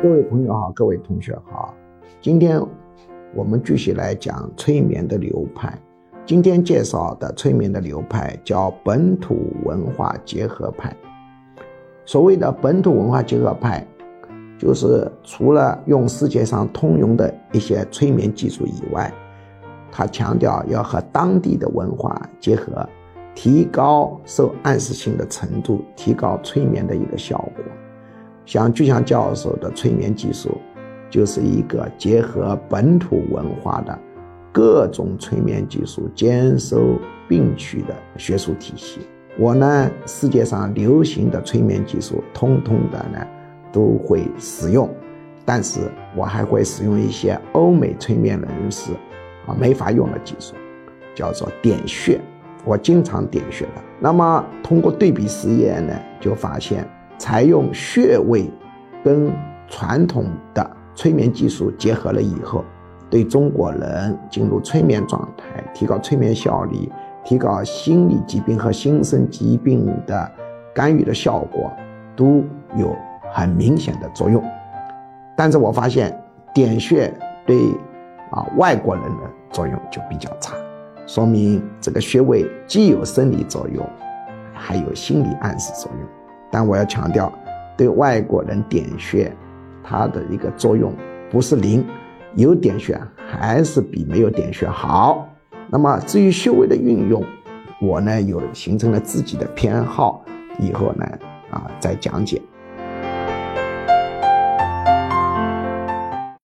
各位朋友好，各位同学好，今天我们继续来讲催眠的流派。今天介绍的催眠的流派叫本土文化结合派。所谓的本土文化结合派，就是除了用世界上通用的一些催眠技术以外，他强调要和当地的文化结合，提高受暗示性的程度，提高催眠的一个效果。像巨祥教授的催眠技术，就是一个结合本土文化的各种催眠技术兼收并取的学术体系。我呢，世界上流行的催眠技术，通通的呢都会使用，但是我还会使用一些欧美催眠人士啊没法用的技术，叫做点穴。我经常点穴的。那么通过对比实验呢，就发现。采用穴位跟传统的催眠技术结合了以后，对中国人进入催眠状态、提高催眠效率、提高心理疾病和心身疾病的干预的效果，都有很明显的作用。但是我发现点穴对啊外国人的作用就比较差，说明这个穴位既有生理作用，还有心理暗示作用。但我要强调，对外国人点穴，它的一个作用不是零，有点穴还是比没有点穴好。那么至于穴位的运用，我呢有形成了自己的偏好，以后呢啊再讲解。